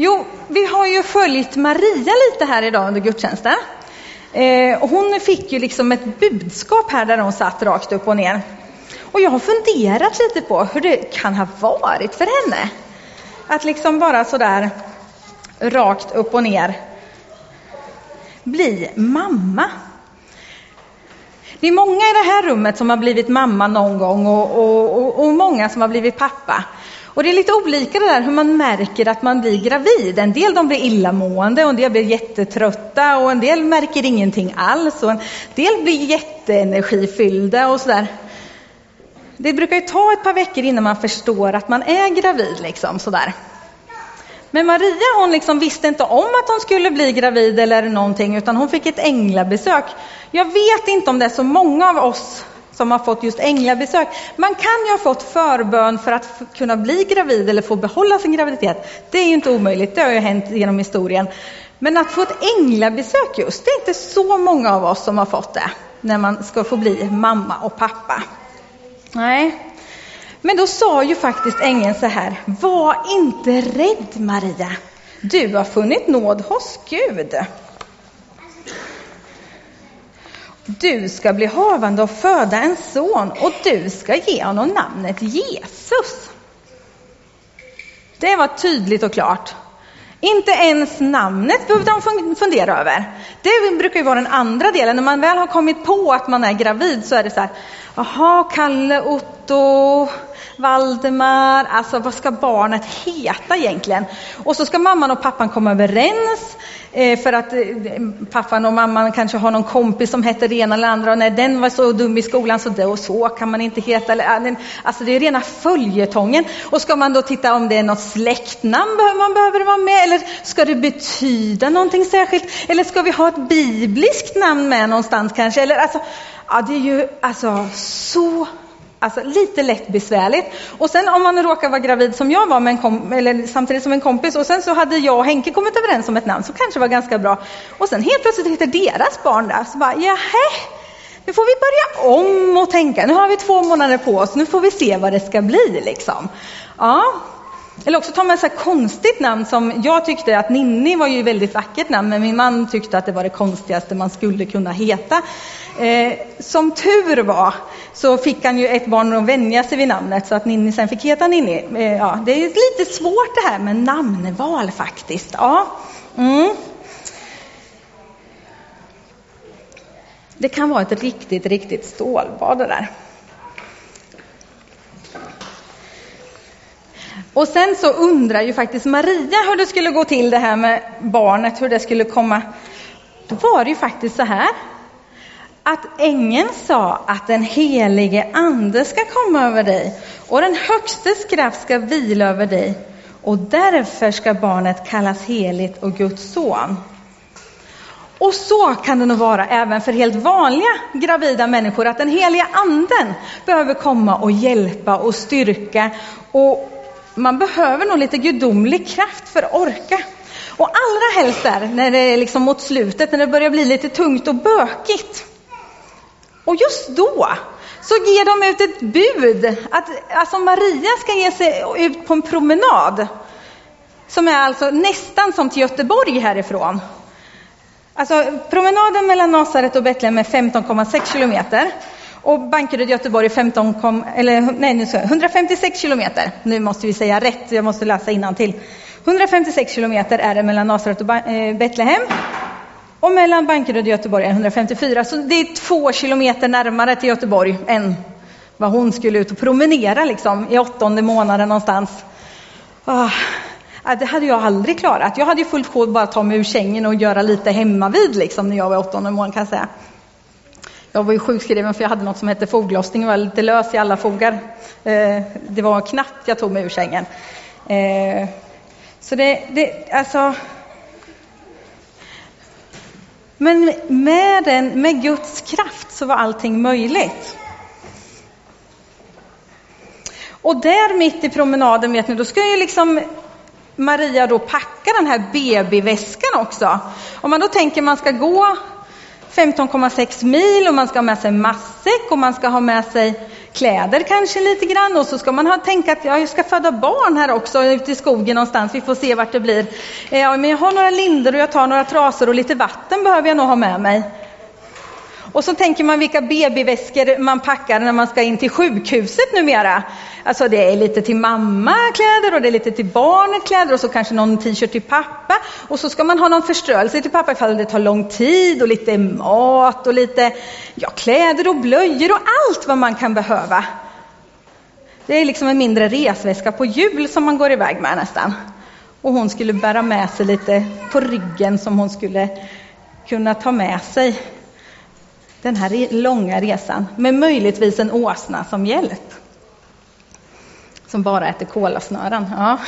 Jo, vi har ju följt Maria lite här idag under gudstjänsten. Eh, hon fick ju liksom ett budskap här där hon satt rakt upp och ner. Och jag har funderat lite på hur det kan ha varit för henne. Att liksom bara sådär rakt upp och ner bli mamma. Det är många i det här rummet som har blivit mamma någon gång och, och, och, och många som har blivit pappa. Och det är lite olika det där hur man märker att man blir gravid. En del de blir illamående och en del blir jättetrötta och en del märker ingenting alls och en del blir jätteenergifyllda och sådär. Det brukar ju ta ett par veckor innan man förstår att man är gravid liksom sådär. Men Maria hon liksom visste inte om att hon skulle bli gravid eller någonting utan hon fick ett änglabesök. Jag vet inte om det är så många av oss som har fått just änglabesök. Man kan ju ha fått förbön för att kunna bli gravid eller få behålla sin graviditet. Det är ju inte omöjligt, det har ju hänt genom historien. Men att få ett änglabesök just, det är inte så många av oss som har fått det när man ska få bli mamma och pappa. Nej, men då sa ju faktiskt ängeln så här, var inte rädd Maria, du har funnit nåd hos Gud. Du ska bli havande och föda en son och du ska ge honom namnet Jesus. Det var tydligt och klart. Inte ens namnet behövde de fundera över. Det brukar ju vara den andra delen. När man väl har kommit på att man är gravid så är det så här, jaha, Kalle, Otto, Valdemar, alltså vad ska barnet heta egentligen? Och så ska mamman och pappan komma överens eh, för att eh, pappan och mamman kanske har någon kompis som heter det ena eller andra och nej, den var så dum i skolan så det och så kan man inte heta. Alltså det är rena följetongen. Och ska man då titta om det är något släktnamn man behöver vara med eller ska det betyda någonting särskilt? Eller ska vi ha ett bibliskt namn med någonstans kanske? Eller alltså, ja, det är ju alltså så Alltså lite lätt besvärligt. Och sen om man råkar vara gravid som jag var, med en kom, eller samtidigt som en kompis, och sen så hade jag och Henke kommit överens om ett namn, så kanske det var ganska bra. Och sen helt plötsligt heter deras barn där, så bara, jaha, nu får vi börja om och tänka. Nu har vi två månader på oss, nu får vi se vad det ska bli liksom. Ja. Eller också tar man ett konstigt namn som jag tyckte att Ninni var ju ett väldigt vackert namn, men min man tyckte att det var det konstigaste man skulle kunna heta. Eh, som tur var så fick han ju ett barn att vänja sig vid namnet så att Ninni sen fick heta Ninni. Eh, ja, det är lite svårt det här med namnval faktiskt. Ja. Mm. Det kan vara ett riktigt, riktigt stålbad det där. Och sen så undrar ju faktiskt Maria hur det skulle gå till det här med barnet, hur det skulle komma. Då var det ju faktiskt så här att ängeln sa att den helige ande ska komma över dig och den högstes kraft ska vila över dig och därför ska barnet kallas heligt och Guds son. Och så kan det nog vara även för helt vanliga gravida människor, att den heliga anden behöver komma och hjälpa och styrka. Och man behöver nog lite gudomlig kraft för att orka. Och allra helst där, när det är liksom mot slutet, när det börjar bli lite tungt och bökigt. Och just då så ger de ut ett bud att alltså Maria ska ge sig ut på en promenad. Som är alltså nästan som till Göteborg härifrån. Alltså promenaden mellan Nasaret och Betlehem är 15,6 kilometer. Och Bankeryd Göteborg 15, eller, nej, nu 156 kilometer. Nu måste vi säga rätt, jag måste läsa till. 156 kilometer är det mellan Nasaret och eh, Betlehem. Och mellan Bankeryd och Göteborg är 154, så det är två kilometer närmare till Göteborg än vad hon skulle ut och promenera liksom, i åttonde månaden någonstans. Oh, det hade jag aldrig klarat. Jag hade ju fullt sjå bara ta mig ur sängen och göra lite hemmavid liksom, när jag var åttonde månaden. kan jag säga. Jag var ju sjukskriven för jag hade något som hette foglossning, och var lite lös i alla fogar. Eh, det var knappt jag tog mig ur sängen. Eh, så det, det, alltså, men med, den, med Guds kraft så var allting möjligt. Och där mitt i promenaden, vet ni, då ska ju liksom Maria då packa den här BB-väskan också. Om man då tänker man ska gå 15,6 mil och man ska ha med sig matsäck och man ska ha med sig kläder kanske lite grann och så ska man ha tänka att jag ska föda barn här också ute i skogen någonstans. Vi får se vart det blir. Eh, ja, men jag har några linder och jag tar några trasor och lite vatten behöver jag nog ha med mig. Och så tänker man vilka BB-väskor man packar när man ska in till sjukhuset numera. Alltså det är lite till mamma kläder och det är lite till barnet kläder och så kanske någon t-shirt till pappa. Och så ska man ha någon förströelse till pappa ifall det tar lång tid och lite mat och lite ja, kläder och blöjor och allt vad man kan behöva. Det är liksom en mindre resväska på hjul som man går iväg med nästan. Och hon skulle bära med sig lite på ryggen som hon skulle kunna ta med sig den här långa resan med möjligtvis en åsna som hjälp. Som bara äter kolasnören. Ja.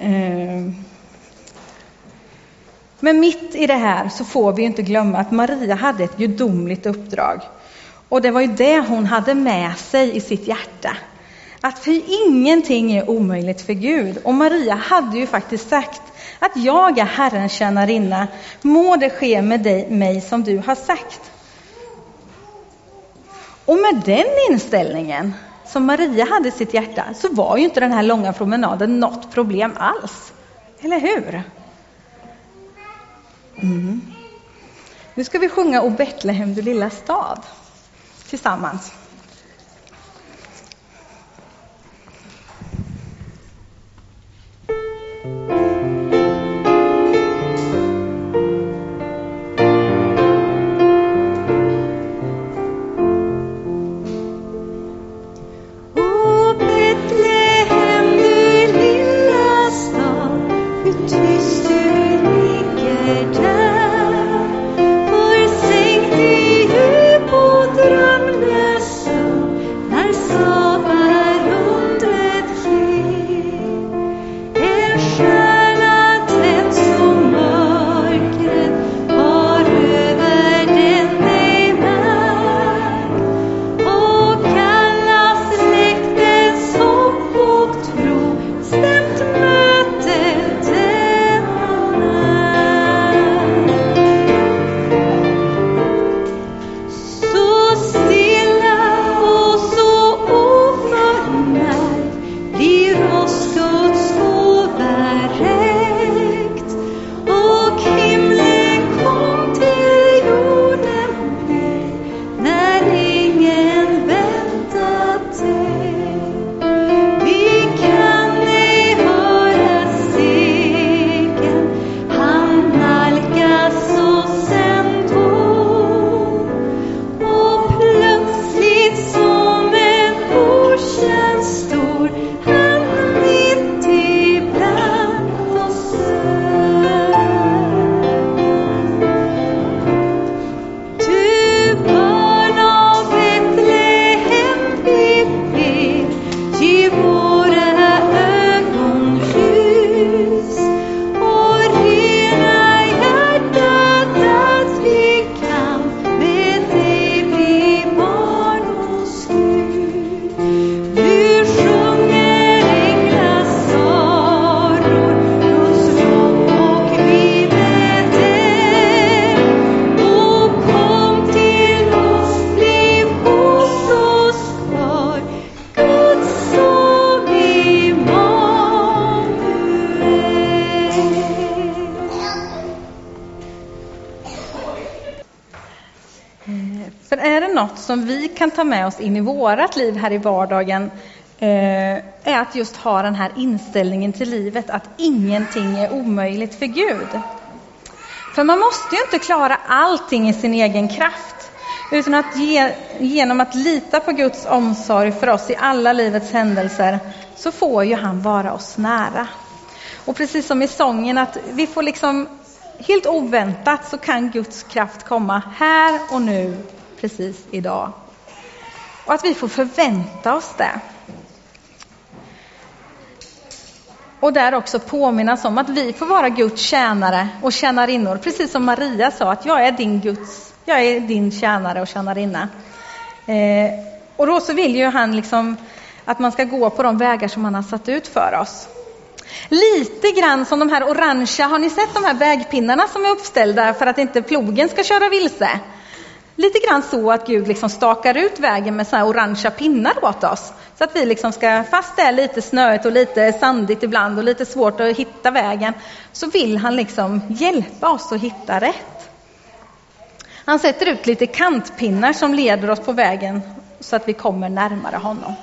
Ehm. Men mitt i det här så får vi inte glömma att Maria hade ett gudomligt uppdrag. Och det var ju det hon hade med sig i sitt hjärta. Att för ingenting är omöjligt för Gud. Och Maria hade ju faktiskt sagt att jag är Herrens tjänarinna, må det ske med dig, mig som du har sagt. Och med den inställningen som Maria hade i sitt hjärta så var ju inte den här långa promenaden något problem alls. Eller hur? Mm. Nu ska vi sjunga O Betlehem, du lilla stad tillsammans. Som vi kan ta med oss in i vårat liv här i vardagen eh, är att just ha den här inställningen till livet att ingenting är omöjligt för Gud. För man måste ju inte klara allting i sin egen kraft, utan att ge, genom att lita på Guds omsorg för oss i alla livets händelser så får ju han vara oss nära. Och precis som i sången att vi får liksom helt oväntat så kan Guds kraft komma här och nu precis idag. Och att vi får förvänta oss det. Och där också påminnas om att vi får vara Guds tjänare och tjänarinnor, precis som Maria sa att jag är din Guds, jag är din tjänare och tjänarinna. Eh, och då så vill ju han liksom att man ska gå på de vägar som han har satt ut för oss. Lite grann som de här orangea, har ni sett de här vägpinnarna som är uppställda för att inte plogen ska köra vilse? Lite grann så att Gud liksom stakar ut vägen med så här orangea pinnar åt oss. Så att vi liksom ska, fast det är lite snöigt och lite sandigt ibland och lite svårt att hitta vägen, så vill han liksom hjälpa oss att hitta rätt. Han sätter ut lite kantpinnar som leder oss på vägen så att vi kommer närmare honom.